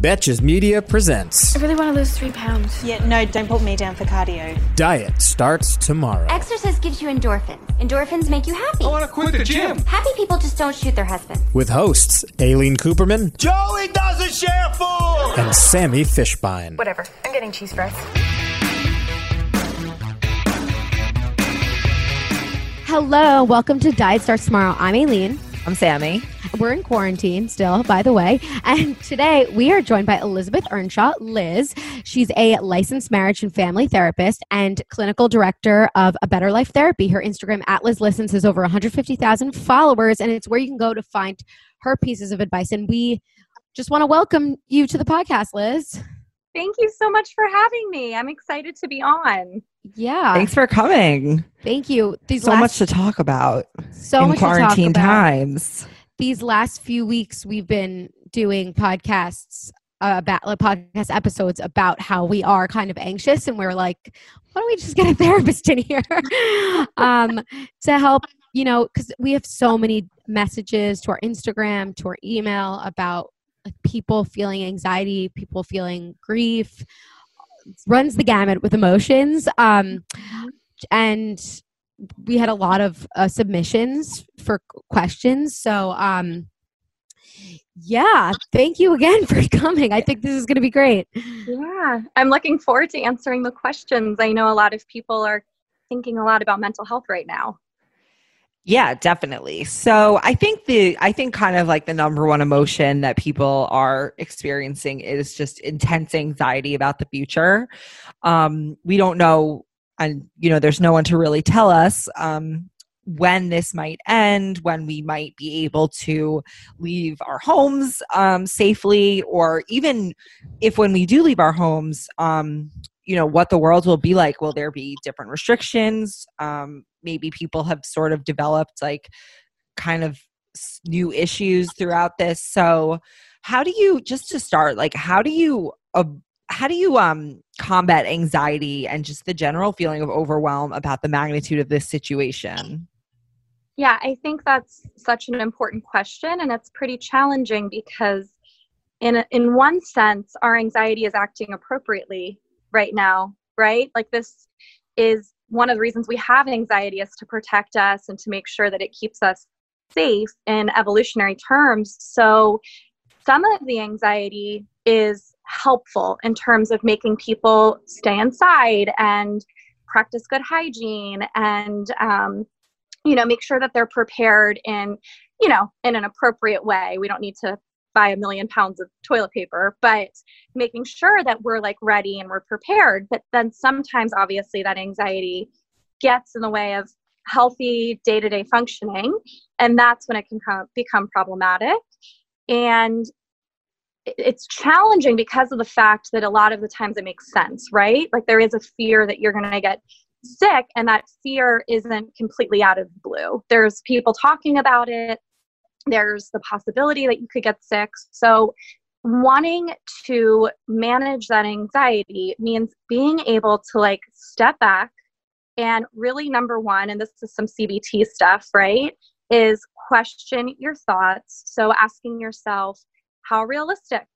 Betches Media presents I really want to lose three pounds. Yeah, no, don't put me down for cardio. Diet Starts Tomorrow. Exercise gives you endorphins. Endorphins make you happy. I want to quit the gym. Happy people just don't shoot their husbands. With hosts Aleen Kuperman Joey doesn't share food. and Sami Fishbein. Whatever. I'm getting cheese fries. Hello, welcome to Diet Starts Tomorrow. I'm Aleen. I'm Sami. We're in quarantine still, by the way. And today we are joined by Elizabeth Earnshaw, Liz. She's a licensed marriage and family therapist and clinical director of A Better Life Therapy. Her Instagram at Liz Listens has over 150,000 followers, and it's where you can go to find her pieces of advice. And we just want to welcome you to the podcast, Liz. Thank you so much for having me. I'm excited to be on. Yeah. Thanks for coming. Thank you. These So last, much to talk about so in much to talk quarantine about. times. These last few weeks we've been doing podcasts uh, about like podcast episodes about how we are kind of anxious and we're like why don't we just get a therapist in here? Um, to help you know because we have so many messages to our instagram to our email about like people feeling anxiety people feeling grief runs the gamut with emotions um, and we had a lot of uh, submissions for questions. So, um, yeah, thank you again for coming. I think this is going to be great. Yeah, I'm looking forward to answering the questions. I know a lot of people are thinking a lot about mental health right now. Yeah, definitely. So I think the I think kind of like the number one emotion that people are experiencing is just intense anxiety about the future. Um, we don't know, and you know, there's no one to really tell us um, when this might end, when we might be able to leave our homes um, safely, or even if when we do leave our homes, um, you know, what the world will be like. Will there be different restrictions? Um, maybe people have sort of developed like kind of new issues throughout this. So, how do you just to start, like, how do you uh, how do you um combat anxiety and just the general feeling of overwhelm about the magnitude of this situation? Yeah, I think that's such an important question, and it's pretty challenging because, in in one sense, our anxiety is acting appropriately right now, right? Like this is one of the reasons we have anxiety is to protect us and to make sure that it keeps us safe in evolutionary terms. So, some of the anxiety is helpful in terms of making people stay inside and practice good hygiene and um, you know make sure that they're prepared in you know in an appropriate way. We don't need to buy a million pounds of toilet paper but making sure that we're like ready and we're prepared. But then sometimes obviously that anxiety gets in the way of healthy day-to-day functioning and that's when it can come, become problematic. And it's challenging because of the fact that a lot of the times it makes sense right? Like there is a fear that you're going to get sick and that fear isn't completely out of the blue. There's people talking about it. There's the possibility that you could get sick. So wanting to manage that anxiety means being able to like step back and really number one and this is some cbt stuff right is question your thoughts. So asking yourself how realistic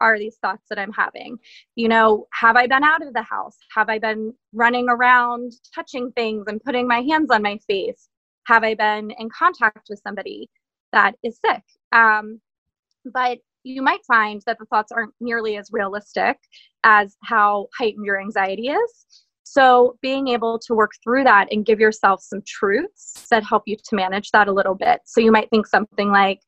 are these thoughts that I'm having? You know, have I been out of the house? Have I been running around touching things and putting my hands on my face? Have I been in contact with somebody that is sick? Um, but you might find that the thoughts aren't nearly as realistic as how heightened your anxiety is. So, being able to work through that and give yourself some truths that help you to manage that a little bit. So, you might think something like,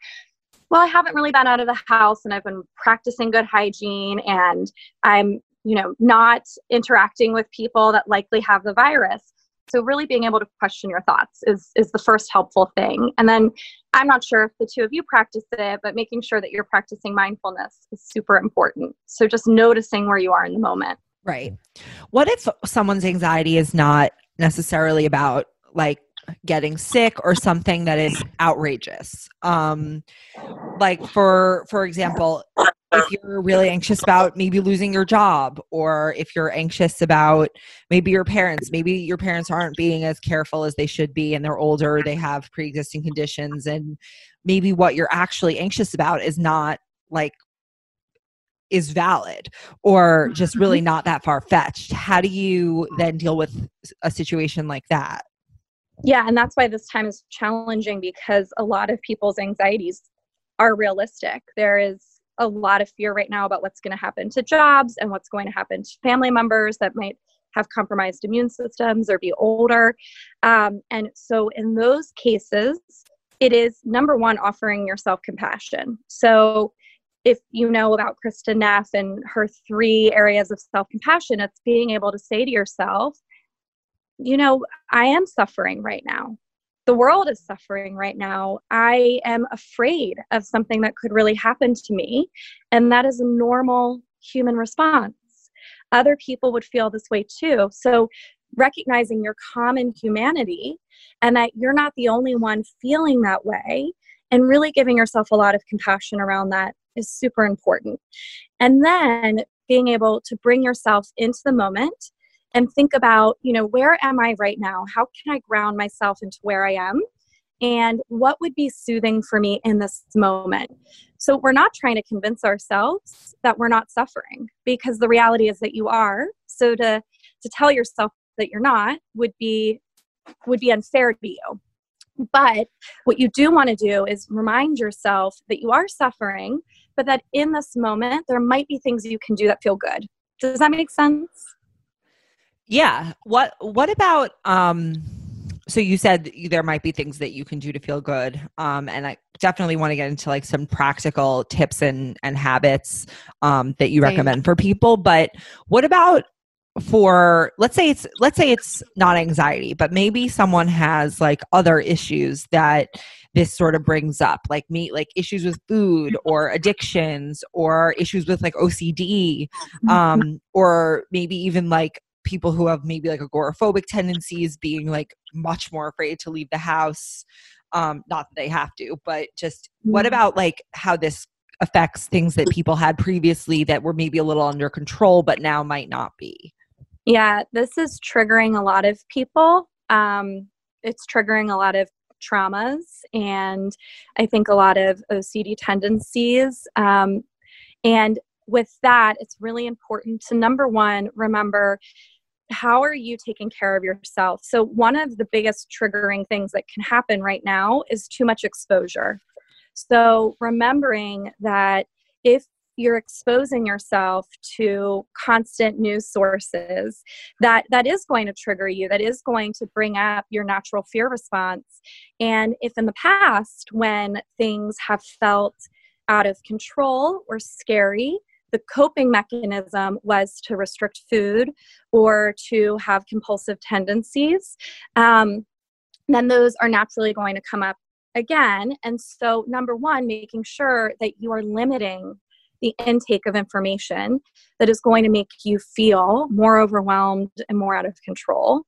well, I haven't really been out of the house and I've been practicing good hygiene and I'm, you know, not interacting with people that likely have the virus. so really being able to question your thoughts is is the first helpful thing. And then i'm not sure if the two of you practice it but making sure that you're practicing mindfulness is super important. So just noticing where you are in the moment. Right. What if someone's anxiety is not necessarily about like getting sick or something that is outrageous. Um like for for example if you're really anxious about maybe losing your job or if you're anxious about maybe your parents maybe your parents aren't being as careful as they should be and they're older they have pre-existing conditions and maybe what you're actually anxious about is not like is valid or just really not that far fetched how do you then deal with a situation like that yeah and that's why this time is challenging because a lot of people's anxieties are realistic there is a lot of fear right now about what's going to happen to jobs and what's going to happen to family members that might have compromised immune systems or be older. Um, and so, in those cases, it is number one, offering yourself compassion. So, if you know about Kristin Neff and her three areas of self compassion, it's being able to say to yourself, you know, I am suffering right now the world is suffering right now. I am afraid of something that could really happen to me. And that is a normal human response. Other people would feel this way too. So, recognizing your common humanity and that you're not the only one feeling that way, and really giving yourself a lot of compassion around that is super important. And then being able to bring yourself into the moment and think about, you know, where am I right now? How can I ground myself into where I am? And what would be soothing for me in this moment? So we're not trying to convince ourselves that we're not suffering because the reality is that you are. So to to tell yourself that you're not would be would be unfair to you. But what you do want to do is remind yourself that you are suffering, but that in this moment there might be things you can do that feel good. Does that make sense? Yeah. What what about um so you said there might be things that you can do to feel good um and I definitely want to get into like some practical tips and and habits um that you recommend for people but what about for let's say it's let's say it's not anxiety but maybe someone has like other issues that this sort of brings up like me like issues with food or addictions or issues with like ocd mm-hmm. um or maybe even like people who have maybe like agoraphobic tendencies being like much more afraid to leave the house um not that they have to but just what mm-hmm. about like how this affects things that people had previously that were maybe a little under control but now might not be yeah this is triggering a lot of people um it's triggering a lot of traumas and i think a lot of ocd tendencies um and with that it's really important to number one remember how are you taking care of yourself? So, one of the biggest triggering things that can happen right now is too much exposure. So, remembering that if you're exposing yourself to constant news sources that that is going to trigger you that is going to bring up your natural fear response and if in the past when things have felt out of control or scary the coping mechanism was to restrict food or to have compulsive tendencies, um, then those are naturally going to come up again. And so, number one, making sure that you are limiting the intake of information that is going to make you feel more overwhelmed and more out of control.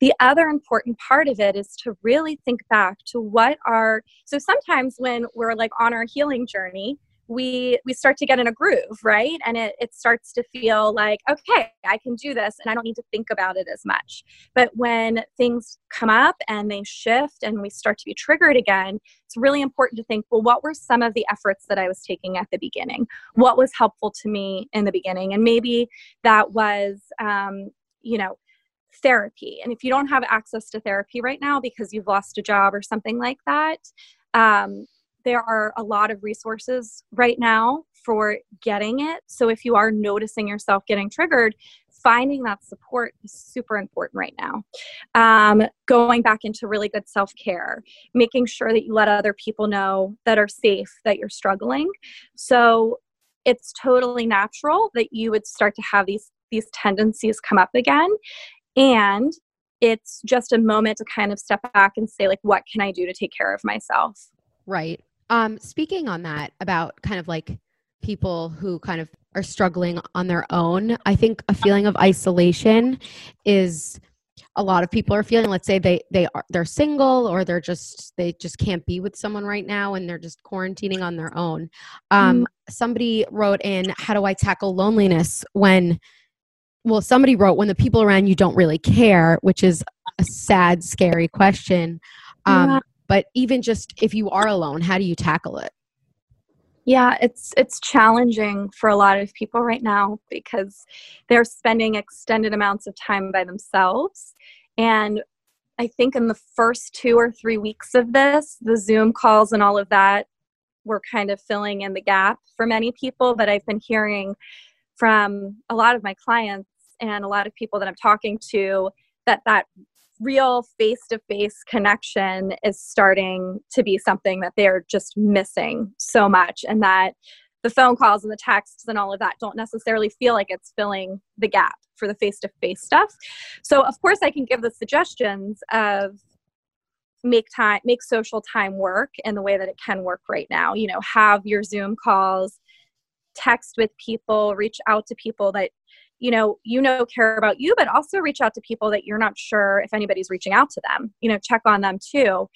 The other important part of it is to really think back to what are, so sometimes when we're like on our healing journey, we we start to get in a groove right? And it, it starts to feel like okay i can do this and i don't need to think about it as much. But when things come up and they shift and we start to be triggered again it's really important to think well what were some of the efforts that i was taking at the beginning? What was helpful to me in the beginning? And maybe that was um, you know therapy. And if you don't have access to therapy right now because you've lost a job or something like that um, there are a lot of resources right now for getting it. So if you are noticing yourself getting triggered, finding that support is super important right now. Um, going back into really good self care, making sure that you let other people know that are safe that you're struggling. So it's totally natural that you would start to have these these tendencies come up again and it's just a moment to kind of step back and say like what can i do to take care of myself Right. Um, speaking on that about kind of like people who kind of are struggling on their own, I think a feeling of isolation is a lot of people are feeling let's say they they are they're single or they're just they just can't be with someone right now and they're just quarantining on their own. Um somebody wrote in how do i tackle loneliness when well somebody wrote when the people around you don't really care which is a sad scary question. Um Yeah. But even just if you are alone how do you tackle it Yeah, it's it's challenging for a lot of people right now because they're spending extended amounts of time by themselves. And I think in the first 2 or 3 weeks of this, the Zoom calls and all of that were kind of filling in the gap for many people, but I've been hearing from a lot of my clients and a lot of people that I'm talking to that that real face-to-face connection is starting to be something that they're just missing so much and that the phone calls and the texts and all of that don't necessarily feel like it's filling the gap for the face-to-face stuff. So of course i can give the suggestions of make time make social time work in the way that it can work right now. You know have your zoom calls text with people reach out to people that you know you know care about you but also reach out to people that you're not sure if anybody's reaching out to them you know check on them too.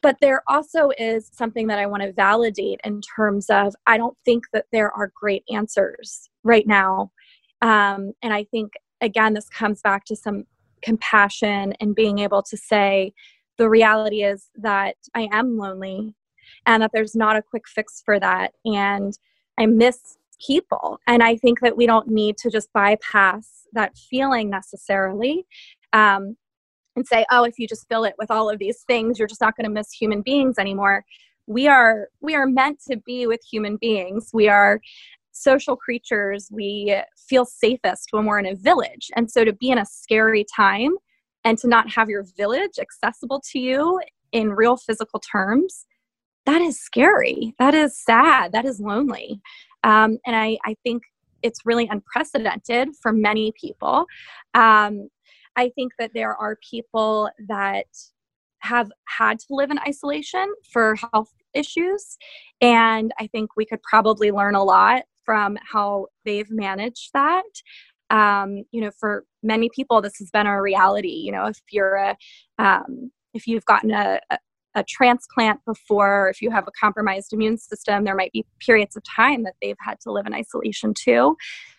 But there also is something that i want to validate in terms of i don't think that there are great answers right now. Um, and i think again this comes back to some compassion and being able to say the reality is that i am lonely and that there's not a quick fix for that and i miss people. And I think that we don't need to just bypass that feeling necessarily um, and say, oh, if you just fill it with all of these things, you're just not going to miss human beings anymore. We are we are meant to be with human beings. We are social creatures. We feel safest when we're in a village. And so to be in a scary time and to not have your village accessible to you in real physical terms, that is scary. That is sad. That is lonely. Um, and I, I think it's really unprecedented for many people. Um, I think that there are people that have had to live in isolation for health issues. And I think we could probably learn a lot from how they've managed that. Um, you know, for many people, this has been a reality. You know, if you're a, um, if you've gotten a, a transplant before, if you have a compromised immune system, there might be periods of time that they've had to live in isolation too.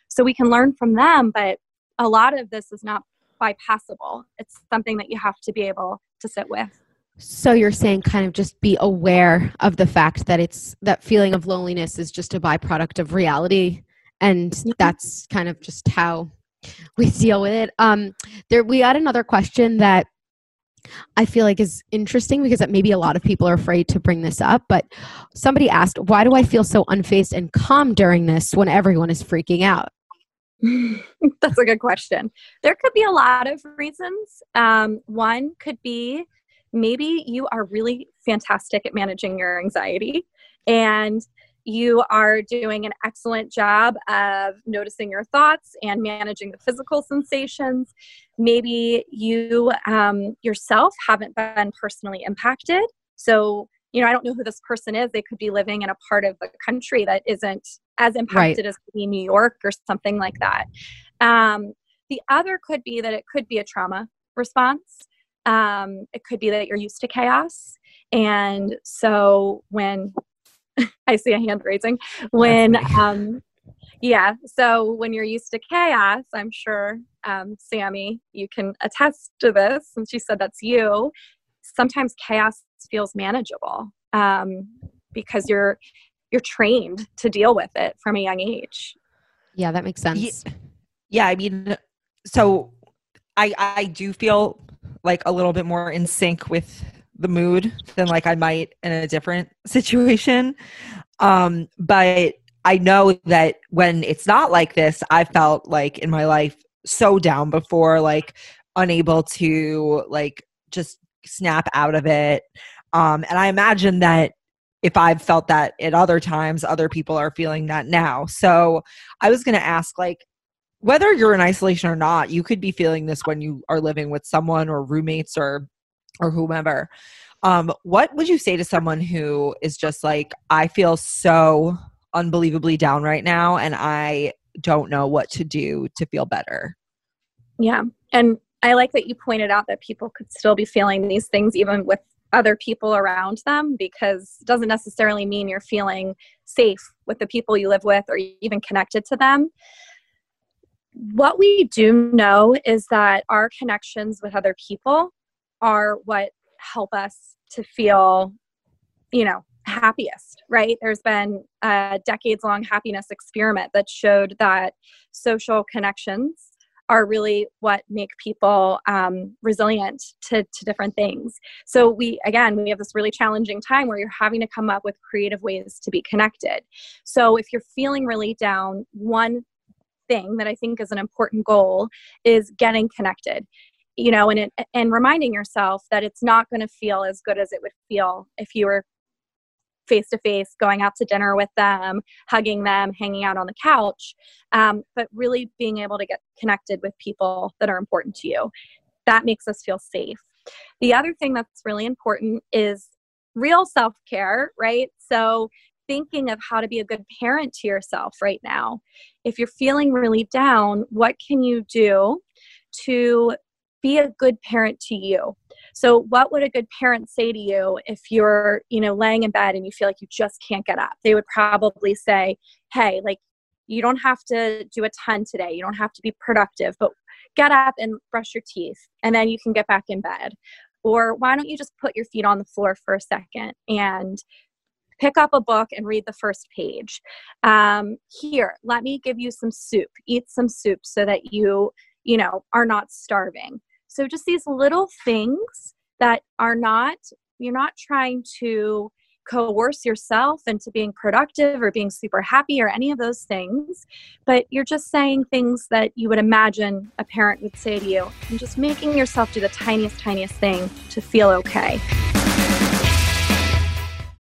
So we can learn from them, but a lot of this is not bypassable. It's something that you have to be able to sit with. So you're saying kind of just be aware of the fact that it's that feeling of loneliness is just a byproduct of reality and that's kind of just how we deal with it. Um there we had another question that I feel like is interesting because maybe a lot of people are afraid to bring this up, but somebody asked, "Why do I feel so unfazed and calm during this when everyone is freaking out?" That's a good question. There could be a lot of reasons. Um, one could be maybe you are really fantastic at managing your anxiety and you are doing an excellent job of noticing your thoughts and managing the physical sensations. Maybe you um, yourself haven't been personally impacted. So, you know, I don't know who this person is. They could be living in a part of the country that isn't as impacted as maybe New York or something like that. Um, the other could be that it could be a trauma response. Um, it could be that you're used to chaos. And so when I see a hand raising, when, um, yeah, so when you're used to chaos, I'm sure, um, Sami, you can attest to this since you said that's you. Sometimes chaos feels manageable um, because you're you're trained to deal with it from a young age. Yeah, that makes sense. yeah i mean so i i do feel like a little bit more in sync with the mood than like i might in a different situation. Um but i know that when it's not like this i felt like in my life so down before like unable to like just snap out of it. Um and i imagine that if i've felt that at other times other people are feeling that now. So i was going to ask like whether you're in isolation or not, you could be feeling this when you are living with someone or roommates or or whomever. Um, what would you say to someone who is just like, I feel so unbelievably down right now and I don't know what to do to feel better? Yeah. And I like that you pointed out that people could still be feeling these things even with other people around them because it doesn't necessarily mean you're feeling safe with the people you live with or even connected to them. What we do know is that our connections with other people are what help us to feel, you know, happiest, right? There's been a decades long happiness experiment that showed that social connections are really what make people um, resilient to, to different things. So we, again, we have this really challenging time where you're having to come up with creative ways to be connected. So if you're feeling really down, one thing that I think is an important goal is getting connected you know and it, and reminding yourself that it's not going to feel as good as it would feel if you were face to face going out to dinner with them hugging them hanging out on the couch um, but really being able to get connected with people that are important to you. That makes us feel safe. The other thing that's really important is real self-care right? So thinking of how to be a good parent to yourself right now. If you're feeling really down what can you do to be a good parent to you. So what would a good parent say to you if you're you know laying in bed and you feel like you just can't get up? They would probably say hey like you don't have to do a ton today. You don't have to be productive but get up and brush your teeth and then you can get back in bed. Or why don't you just put your feet on the floor for a second and pick up a book and read the first page. Um, here let me give you some soup. Eat some soup so that you you know are not starving so just these little things that are not, you're not trying to coerce yourself into being productive or being super happy or any of those things, but you're just saying things that you would imagine a parent would say to you and just making yourself do the tiniest, tiniest thing to feel okay.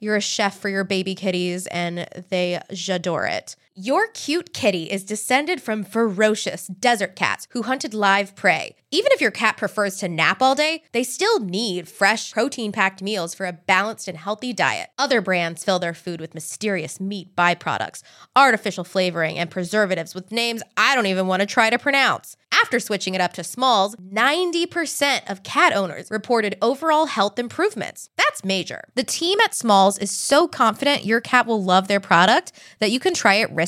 you're a chef for your baby kitties, and they adore it. Your cute kitty is descended from ferocious desert cats who hunted live prey. Even if your cat prefers to nap all day, they still need fresh, protein packed meals for a balanced and healthy diet. Other brands fill their food with mysterious meat byproducts, artificial flavoring, and preservatives with names I don't even want to try to pronounce. After switching it up to Smalls, 90% of cat owners reported overall health improvements. That's major. The team at Smalls is so confident your cat will love their product that you can try it risk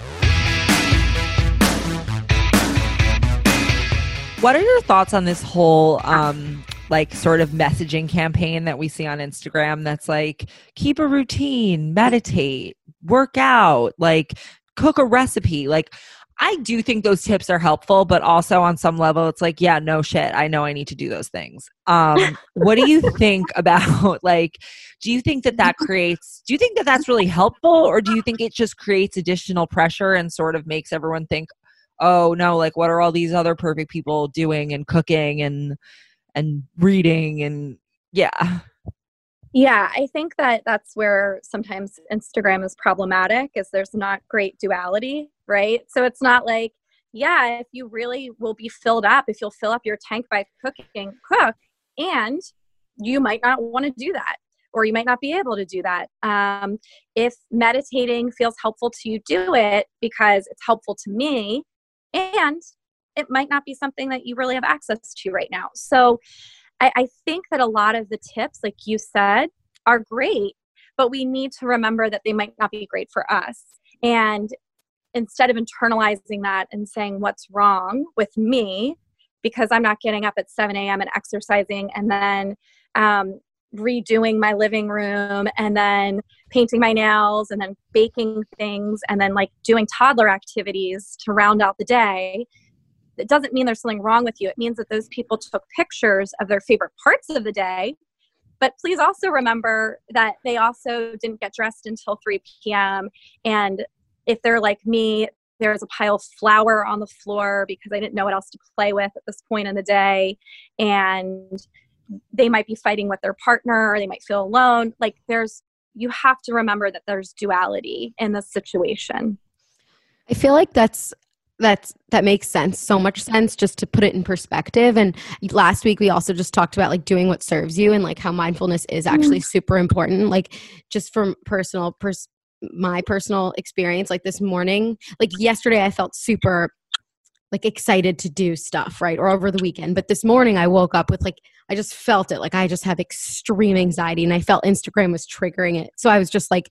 What are your thoughts on this whole um like sort of messaging campaign that we see on Instagram that's like keep a routine, meditate, work out, like cook a recipe. Like I do think those tips are helpful, but also on some level it's like, yeah, no shit. I know I need to do those things. Um what do you think about like do you think that that creates do you think that that's really helpful or do you think it just creates additional pressure and sort of makes everyone think oh no like what are all these other perfect people doing and cooking and and reading and yeah. Yeah i think that that's where sometimes instagram is problematic is there's not great duality right? So it's not like yeah if you really will be filled up if you'll fill up your tank by cooking cook and you might not want to do that or you might not be able to do that. Um, if meditating feels helpful to you do it because it's helpful to me and it might not be something that you really have access to right now. So I, I think that a lot of the tips, like you said, are great, but we need to remember that they might not be great for us. And instead of internalizing that and saying, what's wrong with me because I'm not getting up at 7 a.m. and exercising and then um, redoing my living room and then painting my nails and then baking things and then like doing toddler activities to round out the day it doesn't mean there's something wrong with you. It means that those people took pictures of their favorite parts of the day. But please also remember that they also didn't get dressed until 3 p.m and if they're like me there's a pile of flour on the floor because i didn't know what else to play with at this point in the day. And they might be fighting with their partner or they might feel alone. Like there's you have to remember that there's duality in this situation. I feel like that's that's that makes sense so much sense just to put it in perspective. And last week we also just talked about like doing what serves you and like how mindfulness is actually Mm. super important. Like just from personal pers- my personal experience like this morning like yesterday i felt super like excited to do stuff right or over the weekend but this morning i woke up with like i just felt it like i just have extreme anxiety and i felt instagram was triggering it so i was just like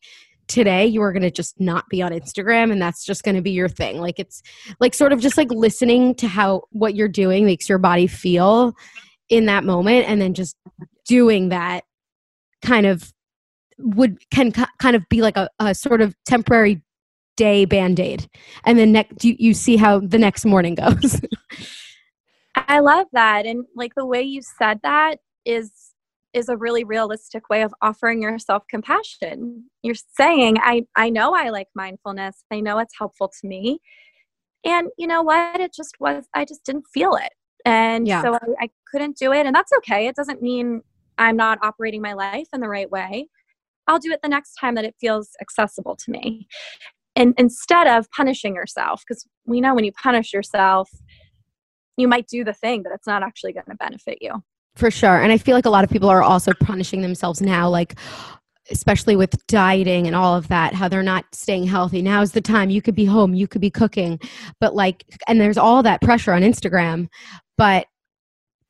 today you are going to just not be on instagram and that's just going to be your thing. Like it's like sort of just like listening to how what you're doing makes your body feel in that moment and then just doing that kind of would can kind of be like a, a sort of temporary day band-aid and then next you, you see how the next morning goes I love that. And like the way you said that is is a really realistic way of offering yourself compassion. You're saying, I, I know I like mindfulness. I know it's helpful to me. And you know what? It just was, I just didn't feel it. And Yeah. so I, I couldn't do it. And that's okay. It doesn't mean I'm not operating my life in the right way. I'll do it the next time that it feels accessible to me. And instead of punishing yourself, because we know when you punish yourself, you might do the thing, but it's not actually going to benefit you. For sure. And I feel like a lot of people are also punishing themselves now, like, especially with dieting and all of that, how they're not staying healthy. now is the time. You could be home, you could be cooking. But, like, and there's all that pressure on Instagram. But,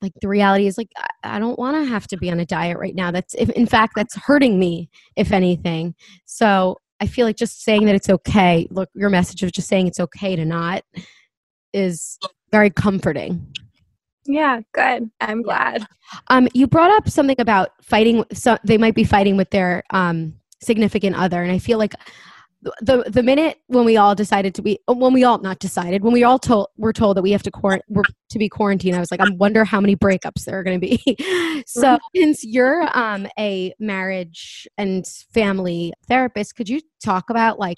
like, the reality is, like, I, don't want to have to be on a diet right now. That's, if, in fact, that's hurting me, if anything. So I feel like just saying that it's okay, look, your message of just saying it's okay to not is very comforting. Yeah, good. I'm glad. Um, you brought up something about fighting. So they might be fighting with their um, significant other, and I feel like the the minute when we all decided to be when we all not decided when we all told were told that we have to quar- we're to be quarantined, I was like, I wonder how many breakups there are going to be. so since you're um, a marriage and family therapist, could you talk about like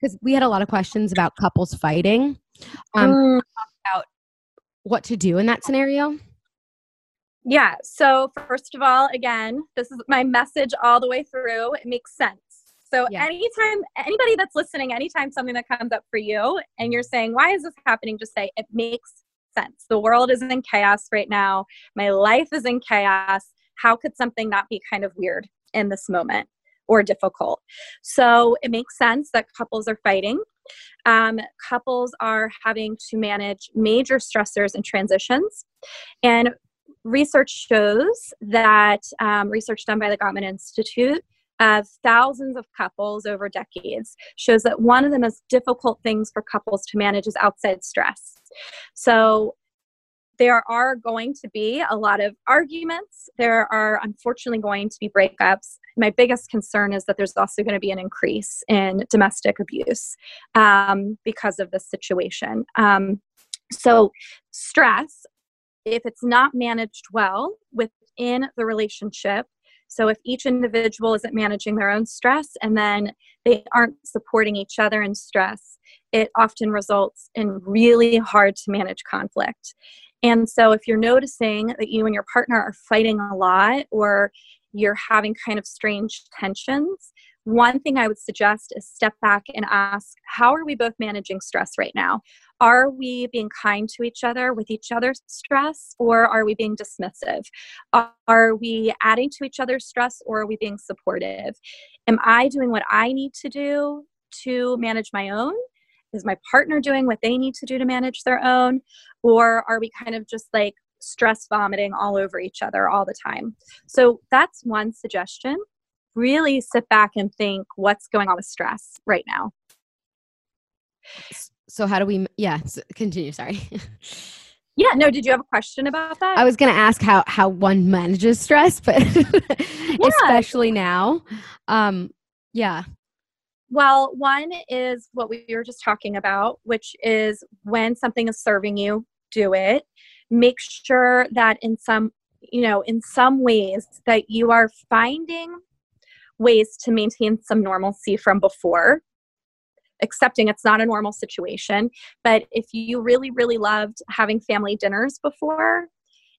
because we had a lot of questions about couples fighting, um, Mm, about what to do in that scenario. yeah. So, first of all, again, this is my message all the way through. It makes sense. So, Yeah. anytime, anybody that's listening, anytime something that comes up for you and you're saying, why is this happening? Just say, it makes sense. The world is in chaos right now. My life is in chaos. How could something not be kind of weird in this moment or difficult? So, it makes sense that couples are fighting. Um, couples are having to manage major stressors and transitions. And research shows that um, research done by the Gottman Institute of thousands of couples over decades shows that one of the most difficult things for couples to manage is outside stress. So there are going to be a lot of arguments. There are unfortunately going to be breakups. My biggest concern is that there's also going to be an increase in domestic abuse um, because of this situation. Um, so, stress, if it's not managed well within the relationship, so if each individual isn't managing their own stress and then they aren't supporting each other in stress, it often results in really hard to manage conflict. And so if you're noticing that you and your partner are fighting a lot or you're having kind of strange tensions, one thing I would suggest is step back and ask, how are we both managing stress right now? Are we being kind to each other with each other's stress, or are we being dismissive? Are we adding to each other's stress, or are we being supportive? Am I doing what I need to do to manage my own? Is my partner doing what they need to do to manage their own? Or are we kind of just like stress vomiting all over each other all the time? So that's one suggestion. Really sit back and think what's going on with stress right now. So how do we? Yeah, continue. Sorry. yeah. No. Did you have a question about that? I was going to ask how how one manages stress, but yeah. especially now. Um, yeah. Well, one is what we were just talking about, which is when something is serving you, do it. Make sure that in some, you know, in some ways that you are finding ways to maintain some normalcy from before accepting it's not a normal situation. But if you really, really loved having family dinners before,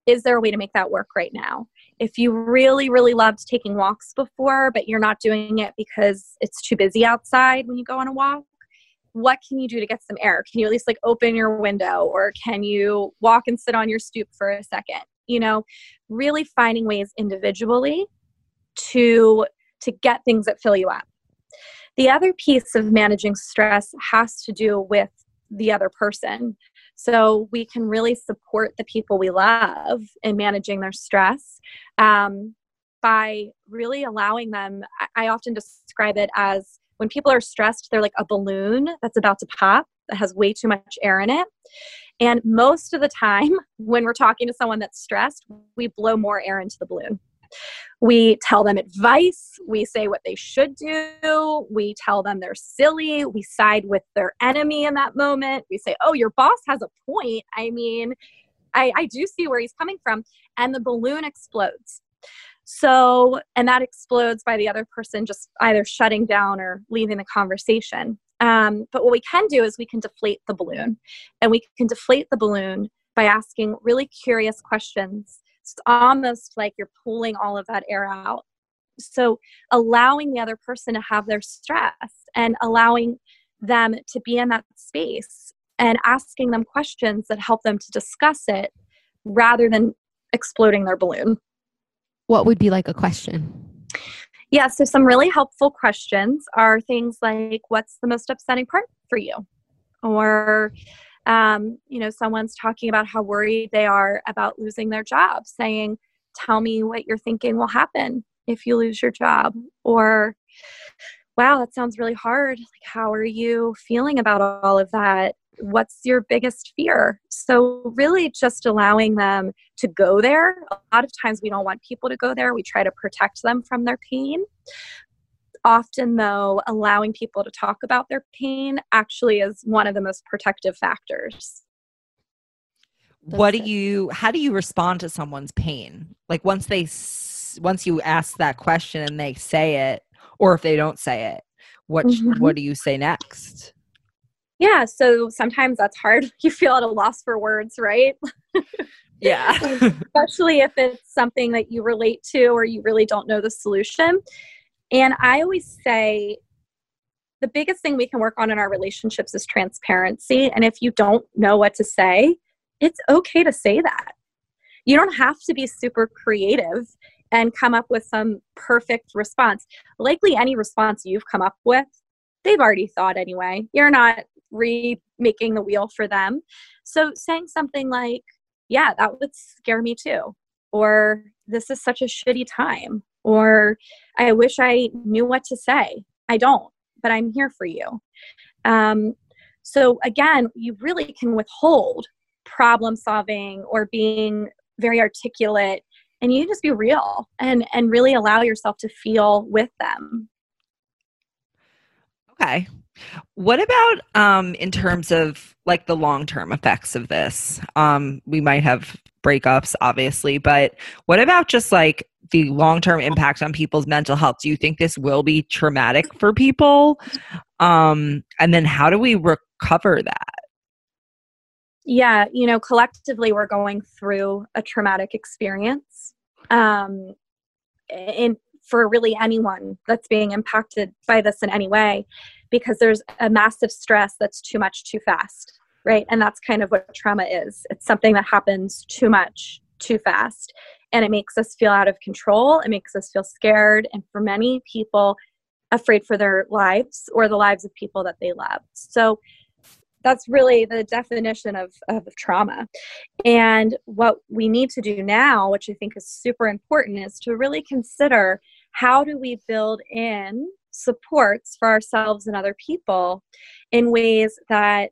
is there a way to make that work right now? If you really, really loved taking walks before, but you're not doing it because it's too busy outside when you go on a walk, what can you do to get some air? Can you at least like open your window or can you walk and sit on your stoop for a second? You know, really finding ways individually to to get things that fill you up. The other piece of managing stress has to do with the other person. So we can really support the people we love in managing their stress um, by really allowing them. I often describe it as when people are stressed, they're like a balloon that's about to pop that has way too much air in it. And most of the time, when we're talking to someone that's stressed, we blow more air into the balloon. We tell them advice. We say what they should do. We tell them they're silly. We side with their enemy in that moment. We say, oh, your boss has a point. I mean, I, I do see where he's coming from. And the balloon explodes. So, and that explodes by the other person just either shutting down or leaving the conversation. Um, but what we can do is we can deflate the balloon. And we can deflate the balloon by asking really curious questions it's almost like you're pulling all of that air out. So, allowing the other person to have their stress and allowing them to be in that space and asking them questions that help them to discuss it rather than exploding their balloon. What would be like a question? Yeah, so some really helpful questions are things like what's the most upsetting part for you? Or um, you know, someone's talking about how worried they are about losing their job, saying, Tell me what you're thinking will happen if you lose your job. Or, wow, that sounds really hard. Like, how are you feeling about all of that? What's your biggest fear? So, really, just allowing them to go there. A lot of times, we don't want people to go there. We try to protect them from their pain often though allowing people to talk about their pain actually is one of the most protective factors. What do you how do you respond to someone's pain? Like once they once you ask that question and they say it or if they don't say it what mm-hmm. what do you say next? Yeah so sometimes that's hard. You feel at a loss for words right? Yeah. Especially if it's something that you relate to or you really don't know the solution and I always say the biggest thing we can work on in our relationships is transparency. And if you don't know what to say, it's okay to say that. You don't have to be super creative and come up with some perfect response. Likely, any response you've come up with, they've already thought anyway. You're not remaking the wheel for them. So, saying something like, Yeah, that would scare me too. Or, This is such a shitty time or I wish I knew what to say. I don't, but I'm here for you. Um, so again, you really can withhold problem solving or being very articulate and you just be real and and really allow yourself to feel with them okay what about um in terms of like the long term effects of this um we might have breakups obviously but what about just like the long term impact on people's mental health? Do you think this will be traumatic for people? Um and then how do we recover that? Yeah you know collectively we're going through a traumatic experience um in for really anyone that's being impacted by this in any way because there's a massive stress that's too much too fast right? And that's kind of what trauma is. It's something that happens too much too fast and it makes us feel out of control. It makes us feel scared and for many people afraid for their lives or the lives of people that they love. So that's really the definition of, of trauma. And what we need to do now which i think is super important is to really consider how do we build in supports for ourselves and other people in ways that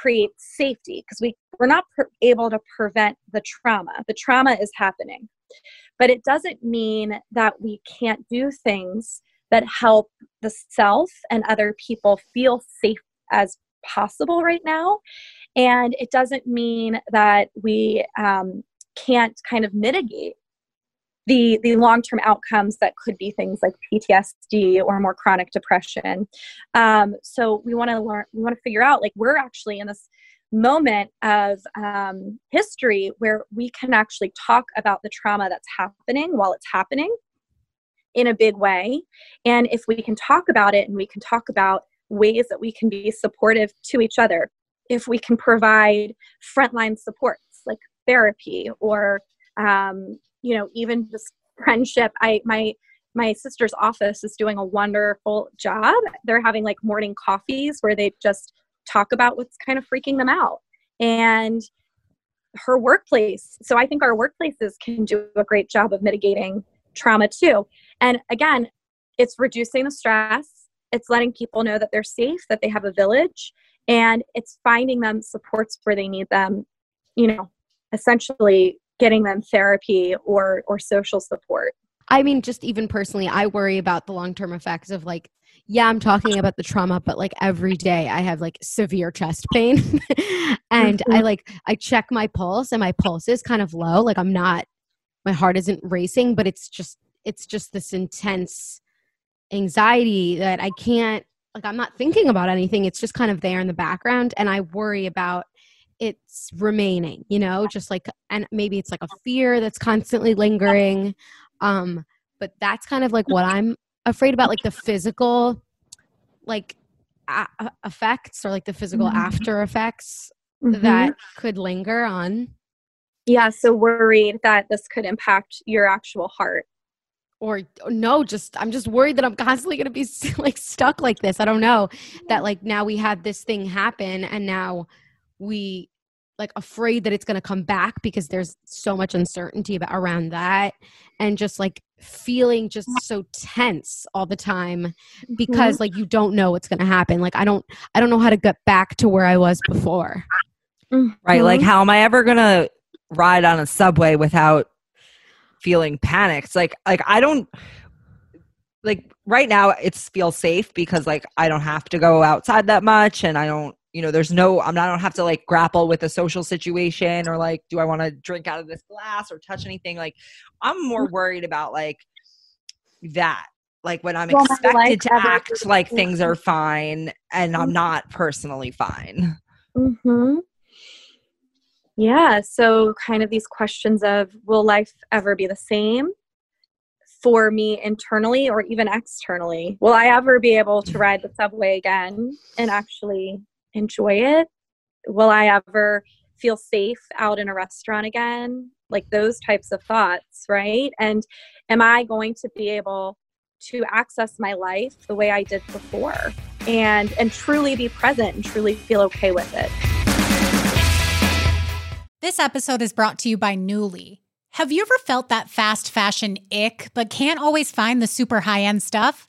create safety because we we're not per- able to prevent the trauma. The trauma is happening. But it doesn't mean that we can't do things that help the self and other people feel safe as possible right now. And it doesn't mean that we um, can't kind of mitigate the the long term outcomes that could be things like PTSD or more chronic depression. Um, so we want to learn. We want to figure out like we're actually in this moment of um, history where we can actually talk about the trauma that's happening while it's happening in a big way and if we can talk about it and we can talk about ways that we can be supportive to each other if we can provide frontline supports like therapy or um, you know even just friendship i my my sister's office is doing a wonderful job. They're having like morning coffees where they just talk about what's kind of freaking them out. And her workplace so i think our workplaces can do a great job of mitigating trauma too. And again it's reducing the stress. It's letting people know that they're safe that they have a village and it's finding them supports where they need them you know essentially getting them therapy or or social support. I mean just even personally i worry about the long-term effects of like yeah i'm talking about the trauma but like every day i have like severe chest pain. And i Mm-hmm. like i check my pulse and my pulse is kind of low. Like i'm not my heart isn't racing but it's just it's just this intense anxiety that i can't like i'm not thinking about anything. It's just kind of there in the background. And i worry about it's remaining you know just like and maybe it's like a fear that's constantly lingering um but that's kind of like what i'm afraid about like the physical like a- effects or like the physical Mhm. after effects Mhm. that could linger on. Yeah so worried that this could impact your actual heart. Or no just i'm just worried that i'm constantly going to be like stuck like this i don't know. That like now we have this thing happen and now we like afraid that it's going to come back because there's so much uncertainty about around that and just like feeling just so tense all the time because like you don't know what's going to happen like i don't i don't know how to get back to where i was before Right. Like, Mhm. how am I ever going to ride on a subway without feeling panicked? Like, like I don't like right now it feels safe because like I don't have to go outside that much and I don't, you know, there's no, I'm not, I don't have to like grapple with a social situation or like, do I want to drink out of this glass or touch anything? Like, I'm more worried about like that. Like when I'm Will my expected life to act like things are fine and I'm not personally fine. hmm Yeah, so kind of these questions of will life ever be the same for me internally or even externally? Will I ever be able to ride the subway again and actually enjoy it? Will I ever feel safe out in a restaurant again? Like those types of thoughts, right? And am I going to be able to access my life the way I did before and and truly be present and truly feel okay with it? This episode is brought to you by Nuuly. Have you ever felt that fast fashion ick, but can't always find the super high end stuff?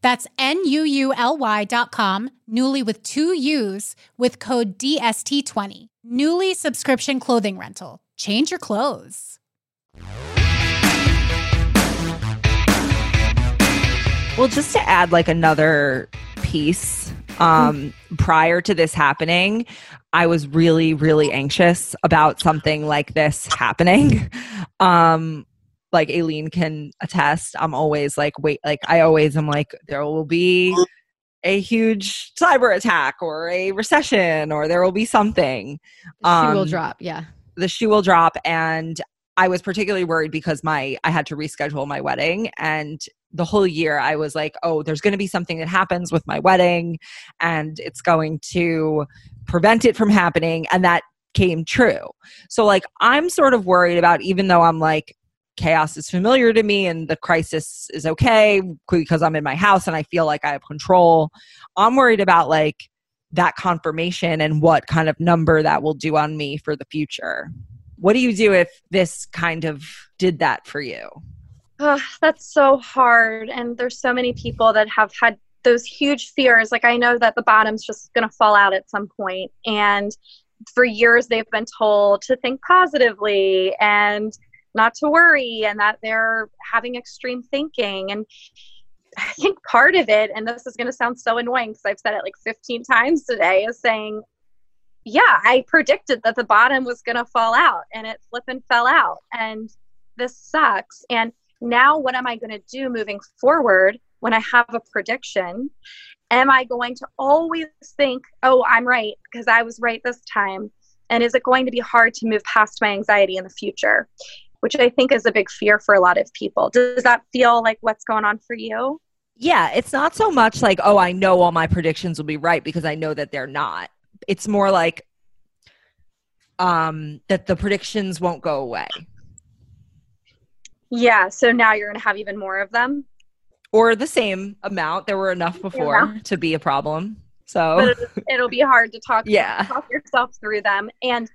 That's N-U-U-L-Y dot com, Nuuly with two U's, with code DST20. Nuuly subscription clothing rental. Change your clothes. Well, just to add like another piece, um, prior to this happening, I was really, really anxious about something like this happening. Um, like Aleen can attest, I'm always like, wait, like I always am like, there will be a huge cyber attack or a recession or there will be something. she will Um, drop. Yeah. the shoe will drop and i was particularly worried because my i had to reschedule my wedding and the whole year i was like oh there's going to be something that happens with my wedding and it's going to prevent it from happening and that came true so like i'm sort of worried about even though i'm like chaos is familiar to me and the crisis is okay because i'm in my house and i feel like i have control i'm worried about like that confirmation and what kind of number that will do on me for the future. What do you do if this kind of did that for you? Ugh, that's so hard. And there's so many people that have had those huge fears. Like, I know that the bottom's just going to fall out at some point. And for years, they've been told to think positively and not to worry, and that they're having extreme thinking. And I think part of it, and this is going to sound so annoying because I've said it like 15 times today, is saying, yeah, I predicted that the bottom was going to fall out and it flipping fell out. And this sucks. And now what am I going to do moving forward when I have a prediction? Am I going to always think, oh, I'm right because I was right this time? And is it going to be hard to move past my anxiety in the future? Which I think is a big fear for a lot of people. Does that feel like what's going on for you? Yeah, it's not so much like, oh, I know all my predictions will be right because I know that they're not. It's more like um that the predictions won't go away. Yeah. So now you're going to have even more of them. Or the same amount. There were enough before to be a problem. So it'll be hard to talk Yeah. talk yourself through them and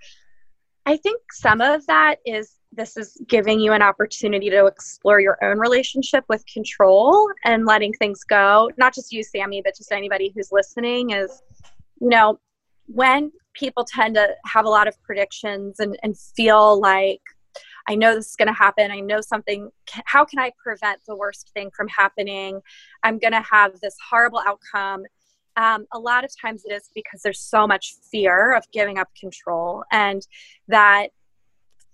i think some of that is this is giving you an opportunity to explore your own relationship with control and letting things go not just you Sami but just anybody who's listening is you know when people tend to have a lot of predictions and, and feel like I know this is going to happen. I know something. How can I prevent the worst thing from happening? I'm going to have this horrible outcome. Um, a lot of times it is because there's so much fear of giving up control, and that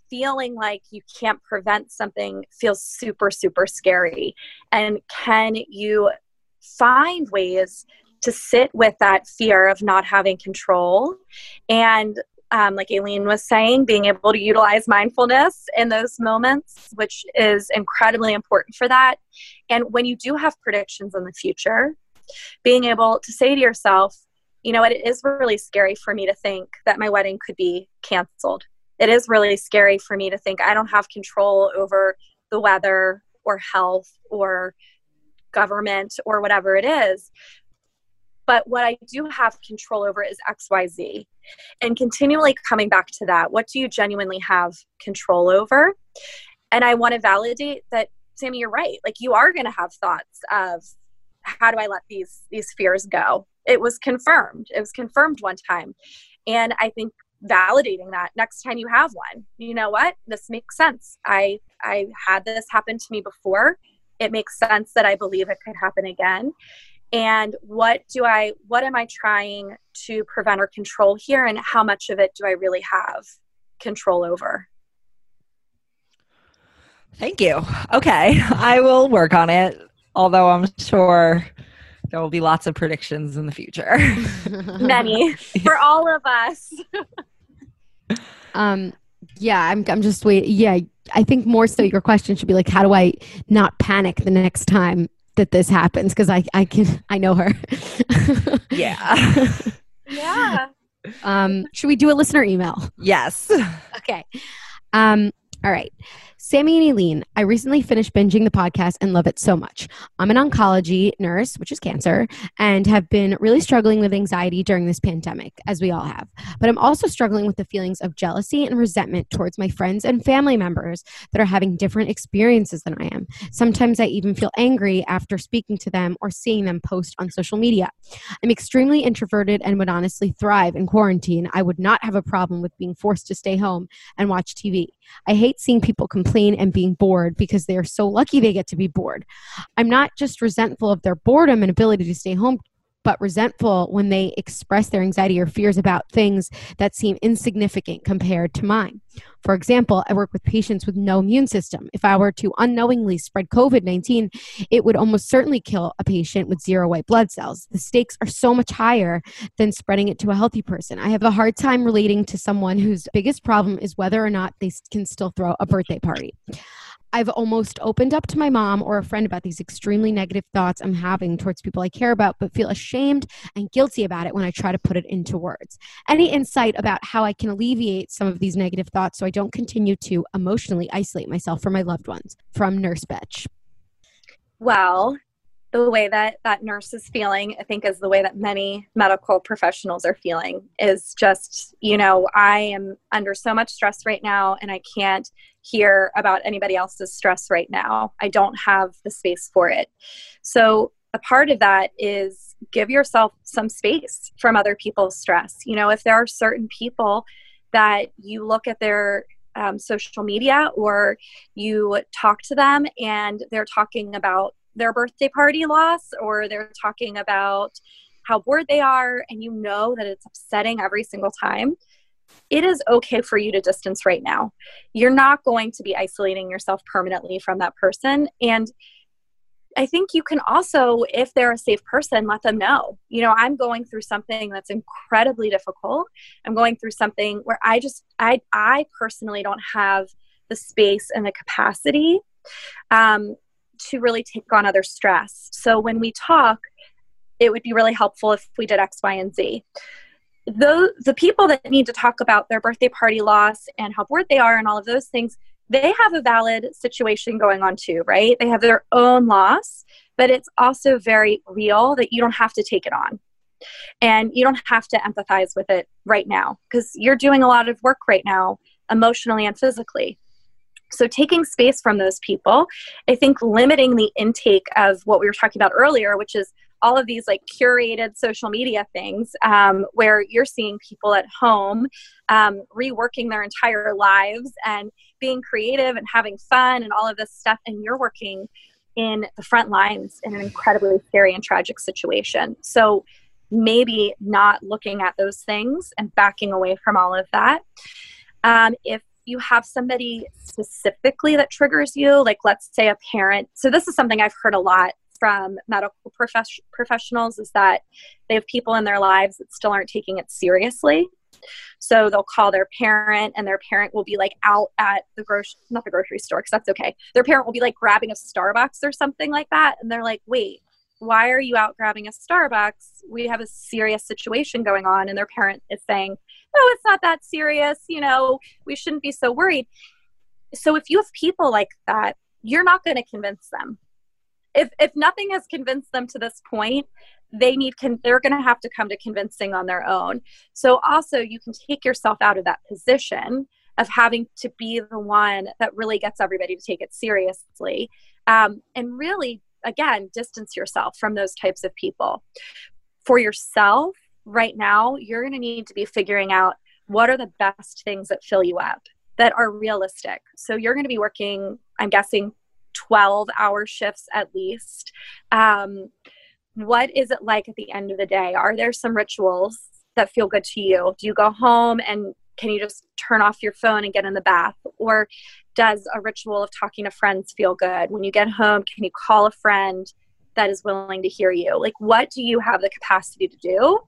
feeling like you can't prevent something feels super, super scary. And can you find ways to sit with that fear of not having control and um, like Aleen was saying, being able to utilize mindfulness in those moments, which is incredibly important for that. And when you do have predictions in the future, being able to say to yourself, you know what, it is really scary for me to think that my wedding could be canceled. It is really scary for me to think I don't have control over the weather or health or government or whatever it is. But what I do have control over is XYZ. And continually coming back to that, what do you genuinely have control over? And I want to validate that, Sami, you're right. Like you are going to have thoughts of how do I let these these fears go? It was confirmed. It was confirmed one time. And I think validating that next time you have one, you know what? This makes sense. I I had this happen to me before. It makes sense that I believe it could happen again and what do i what am i trying to prevent or control here and how much of it do i really have control over Thank you. Okay, I will work on it. Although I'm sure there will be lots of predictions in the future. many for all of us um yeah i'm i'm just wait yeah i think more so your question should be like how do i not panic the next time that this happens? Because i i can i know her. Yeah. yeah. Um should we do a listener email? Yes. okay. Um all right Sami and Aleen, I recently finished binging the podcast and love it so much. I'm an oncology nurse, which is cancer, and have been really struggling with anxiety during this pandemic, as we all have. But I'm also struggling with the feelings of jealousy and resentment towards my friends and family members that are having different experiences than I am. Sometimes I even feel angry after speaking to them or seeing them post on social media. I'm extremely introverted and would honestly thrive in quarantine. I would not have a problem with being forced to stay home and watch TV. I hate seeing people complain and being bored because they are so lucky they get to be bored. I'm not just resentful of their boredom and ability to stay home but resentful when they express their anxiety or fears about things that seem insignificant compared to mine. For example, I work with patients with no immune system. If I were to unknowingly spread COVID 19, it would almost certainly kill a patient with zero white blood cells. The stakes are so much higher than spreading it to a healthy person. I have a hard time relating to someone whose biggest problem is whether or not they can still throw a birthday party. I've almost opened up to my mom or a friend about these extremely negative thoughts I'm having towards people I care about, but feel ashamed and guilty about it when I try to put it into words. Any insight about how I can alleviate some of these negative thoughts so I don't continue to emotionally isolate myself from my loved ones? From Nurse Betch. Well, the way that that nurse is feeling, I think, is the way that many medical professionals are feeling is just, you know, I am under so much stress right now and I can't hear about anybody else's stress right now. I don't have the space for it. So, a part of that is give yourself some space from other people's stress. You know, if there are certain people that you look at their um, social media or you talk to them and they're talking about their birthday party loss or they're talking about how bored they are and you know that it's upsetting every single time it is okay for you to distance right now. You're not going to be isolating yourself permanently from that person. And I think you can also, if they're a safe person, let them know. You know, I'm going through something that's incredibly difficult. I'm going through something where I just, I, I personally don't have the space and the capacity um, to really take on other stress. So when we talk, it would be really helpful if we did X, Y, and Z those the people that need to talk about their birthday party loss and how bored they are and all of those things they have a valid situation going on too right? They have their own loss but it's also very real that you don't have to take it on. And you don't have to empathize with it right now because you're doing a lot of work right now emotionally and physically. So taking space from those people i think limiting the intake of what we were talking about earlier which is all of these like curated social media things um, where you're seeing people at home um, reworking their entire lives and being creative and having fun and all of this stuff and you're working in the front lines in an incredibly scary and tragic situation so maybe not looking at those things and backing away from all of that um, if you have somebody specifically that triggers you, like let's say a parent. So, this is something I've heard a lot from medical profes- professionals is that they have people in their lives that still aren't taking it seriously. So they'll call their parent, and their parent will be like out at the grocery, not the grocery store, because that's okay. Their parent will be like grabbing a Starbucks or something like that. And they're like, wait, why are you out grabbing a Starbucks? We have a serious situation going on. And their parent is saying, no, it's not that serious. You know, we shouldn't be so worried. So if you have people like that, you're not going to convince them if if nothing has convinced them to this point they need con- they're going to have to come to convincing on their own. So also you can take yourself out of that position of having to be the one that really gets everybody to take it seriously um, and really again distance yourself from those types of people. For yourself right now you're going to need to be figuring out what are the best things that fill you up that are realistic. So you're going to be working i'm guessing 12 hour shifts at least. Um, what is it like at the end of the day? Are there some rituals that feel good to you? Do you go home and can you just turn off your phone and get in the bath? Or does a ritual of talking to friends feel good? When you get home, can you call a friend that is willing to hear you? Like, what do you have the capacity to do?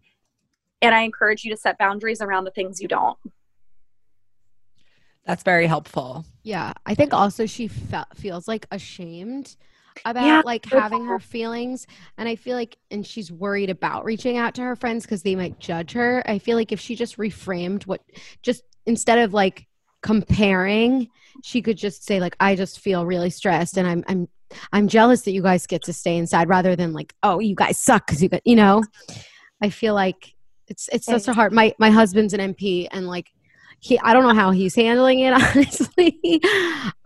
And I encourage you to set boundaries around the things you don't. That's very helpful. Yeah, I think also she fe- feels like ashamed about yeah, like having her feelings and I feel like and she's worried about reaching out to her friends cuz they might judge her. I feel like if she just reframed what just instead of like comparing, she could just say like, "I just feel really stressed, and I'm I'm I'm jealous that you guys get to stay inside," rather than like, "Oh, you guys suck because you got," you know. I feel like it's it's such a hard. My my husband's an MP, and like he, I don't know how he's handling it honestly,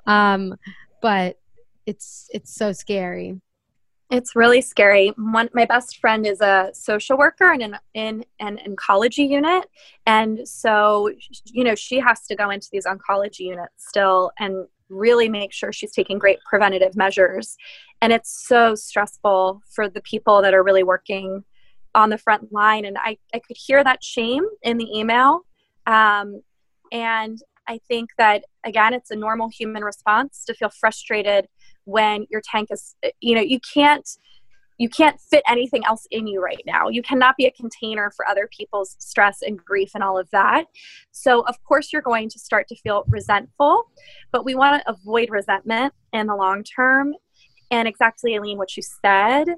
um, but it's it's so scary. It's really scary. One, my best friend is a social worker in an in an oncology unit, and so you know she has to go into these oncology units still and really make sure she's taking great preventative measures. And it's so stressful for the people that are really working on the front line. And I, I could hear that shame in the email. Um, and I think that again, it's a normal human response to feel frustrated when your tank is you know you can't you can't fit anything else in you right now. You cannot be a container for other people's stress and grief and all of that. So of course you're going to start to feel resentful but we want to avoid resentment in the long term. And exactly Aleen what you said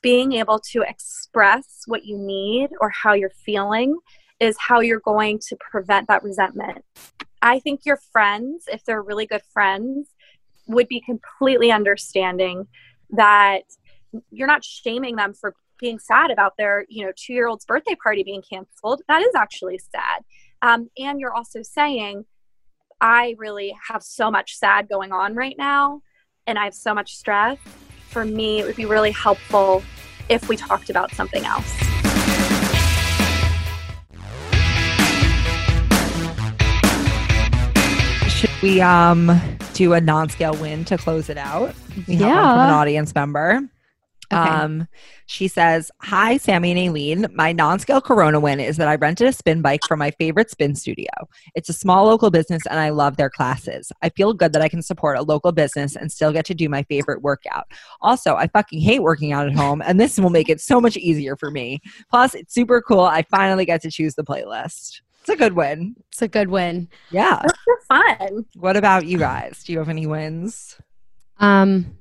being able to express what you need or how you're feeling is how you're going to prevent that resentment. I think your friends, if they're really good friends, would be completely understanding that you're not shaming them for being sad about their you know two year old's birthday party being canceled. That is actually sad. Um, and you're also saying i really have so much sad going on right now and i have so much stress. For me it would be really helpful if we talked about something else we um do a non-scale win to close it out? We have Yeah. one from an audience member. Okay. Um, she says, Hi, Sami and Aleen. My non scale Corona win is that I rented a spin bike from my favorite spin studio. It's a small local business and I love their classes. I feel good that I can support a local business and still get to do my favorite workout. Also, I fucking hate working out at home and this will make it so much easier for me. Plus, it's super cool. I finally get to choose the playlist. It's a good win. It's a good win. Yeah. Fun. What about you guys? Do you have any wins? Um,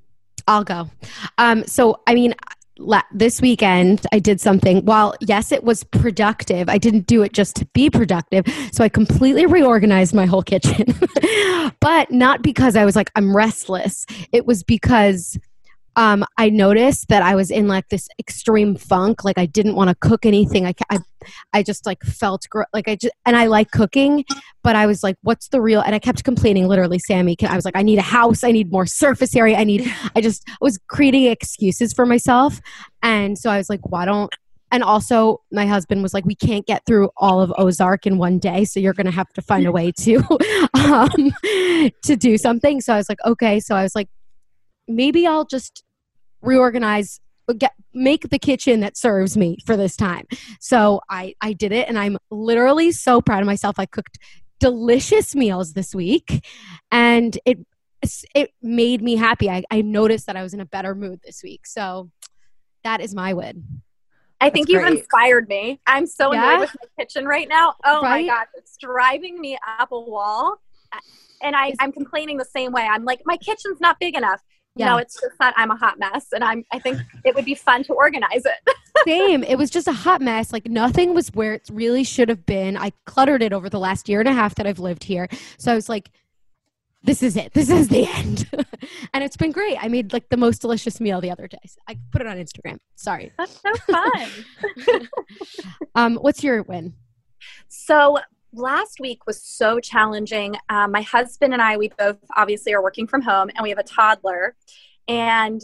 I'll go. Um, so I mean, la- this weekend I did something. While yes, it was productive, I didn't do it just to be productive. So I completely reorganized my whole kitchen, but not because I was like I'm restless. It was because um, I noticed that I was in like this extreme funk. Like I didn't want to cook anything. I, I, I just like felt gr- like I just, and I like cooking, but I was like, what's the real? And I kept complaining, literally, Sami. Can, I was like, I need a house. I need more surface area. I need. I just was creating excuses for myself, and so I was like, why don't? And also, my husband was like, we can't get through all of Ozark in one day, so you're going to have to find a way to, um, to do something. So I was like, okay. So I was like, maybe I'll just reorganize get make the kitchen that serves me for this time so i i did it and i'm literally so proud of myself i cooked delicious meals this week and it it made me happy i, I noticed that i was in a better mood this week so that is my win I think you've great. inspired me. I'm so Yeah? annoyed with my kitchen right now. Oh Right? my gosh, it's driving me up a wall. And I, I'm complaining the same way. I'm like, my kitchen's not big enough. Yeah. No, it's just that I'm a hot mess, and I'm. I think it would be fun to organize it. same. It was just a hot mess. Like nothing was where it really should have been. I cluttered it over the last year and a half that i've lived here. So i was like this is it. This is the end. And it's been great. I made like the most delicious meal the other day i put it on instagram. Sorry. That's so fun. um what's your win? So last week was so challenging. Um, my husband and I, we both obviously are working from home, and we have a toddler, and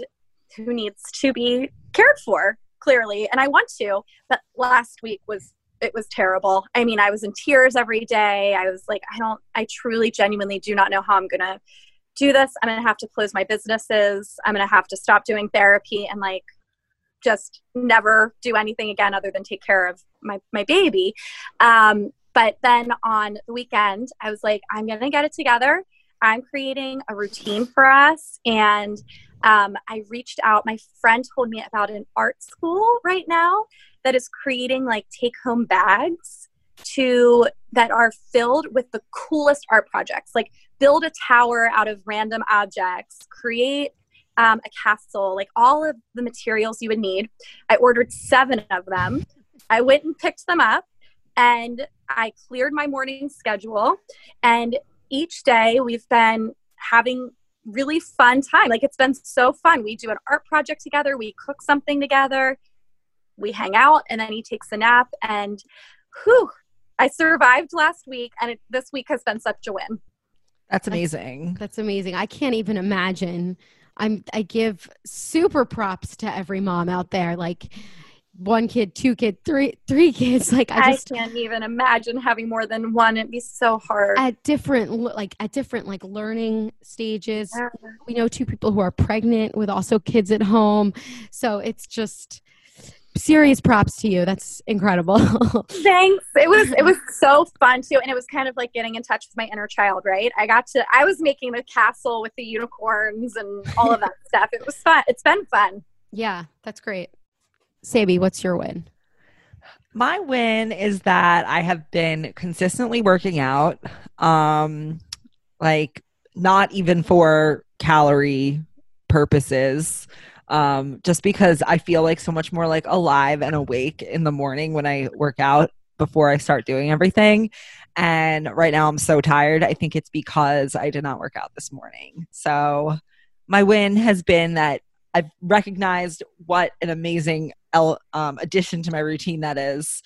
who needs to be cared for clearly. And I want to, but last week was it was terrible. I mean, I was in tears every day. I was like, I don't, I truly, genuinely do not know how I'm gonna do this. I'm gonna have to close my businesses. I'm gonna have to stop doing therapy and like just never do anything again other than take care of my my baby. Um, but then on the weekend, I was like, I'm going to get it together. I'm creating a routine for us. And um, I reached out. My friend told me about an art school right now that is creating like take home bags to that are filled with the coolest art projects like build a tower out of random objects create um, a castle like all of the materials you would need i ordered seven of them i went and picked them up and I cleared my morning schedule. And each day we've been having really fun time. Like it's been so fun. We do an art project together, we cook something together, we hang out, and then he takes a nap. And whew, I survived last week, and it, this week has been such a win. That's amazing. That's amazing. I can't even imagine. I'm I give super props to every mom out there. Like one kid, two kid, three three kids. Like I just I can't even imagine having more than one. It'd be so hard. at different like at different like learning stages. Yeah. We know two people who are pregnant with also kids at home. So it's just serious props to you. That's incredible. Thanks. It was it was so fun too, and it was kind of like getting in touch with my inner child. Right? I got to. I was making the castle with the unicorns and all of that stuff. It was fun. It's been fun. yeah, that's great. Sami, what's your win? My win is that I have been consistently working out. Um like not even for calorie purposes. Um just because I feel like so much more like alive and awake in the morning when I work out before I start doing everything. And right now I'm so tired. I think it's because I did not work out this morning. So my win has been that I've recognized what an amazing el- um, addition to my routine that is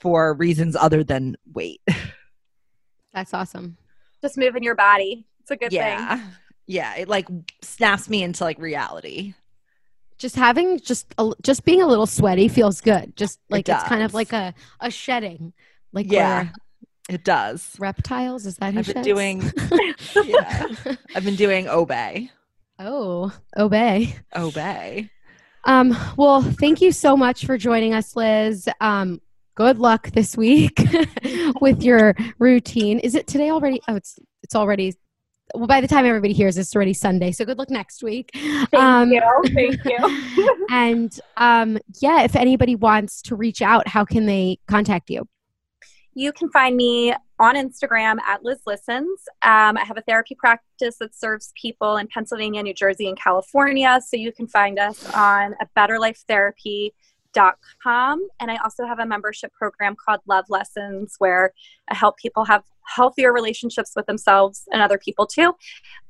for reasons other than weight. That's awesome. Just moving your body. It's a good thing. yeah. Yeah. It like snaps me into like reality. Just having just a, just being a little sweaty feels good. Just like it's kind of like a a shedding. Like Yeah. It does. reptiles is that who I've been sheds? doing yeah. I've been doing obey. Oh, obey. Obey. Um, well, thank you so much for joining us, Liz. Um, good luck this week with your routine. Is it today already? Oh, it's it's already. Well, by the time everybody hears it's already Sunday. So good luck next week. Thank Um, you. Thank you. and um, yeah, if anybody wants to reach out, how can they contact you? You can find me on Instagram at Liz Listens. Um, I have a therapy practice that serves people in Pennsylvania, New Jersey, and California. So you can find us on a betterlifetherapy.com. And I also have a membership program called Love Lessons where I help people have healthier relationships with themselves and other people too.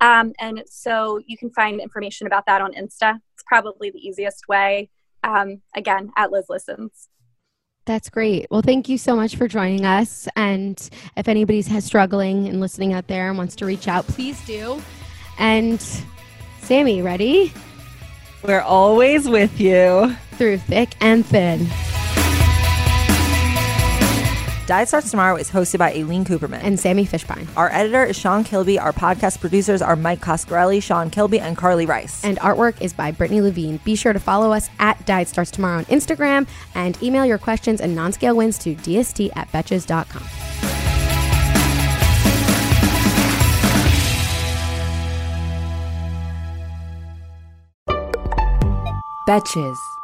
Um, and so you can find information about that on Insta. It's probably the easiest way. Um, again, at Liz Listens. That's great. Well, thank you so much for joining us. And if anybody's has struggling and listening out there and wants to reach out, please do. And Sami, ready? We're always with you. Through thick and thin. Diet Starts Tomorrow is hosted by Aleen Kuperman. And Sami Fishbein. our editor is Sean Kilby. Our podcast producers are Mike Coscarelli, Sean Kilby, and Carly Rice. And artwork is by Brittany Levine. Be sure to follow us at Diet Starts Tomorrow on Instagram and email your questions and non scale wins to dst at betches.com. Betches.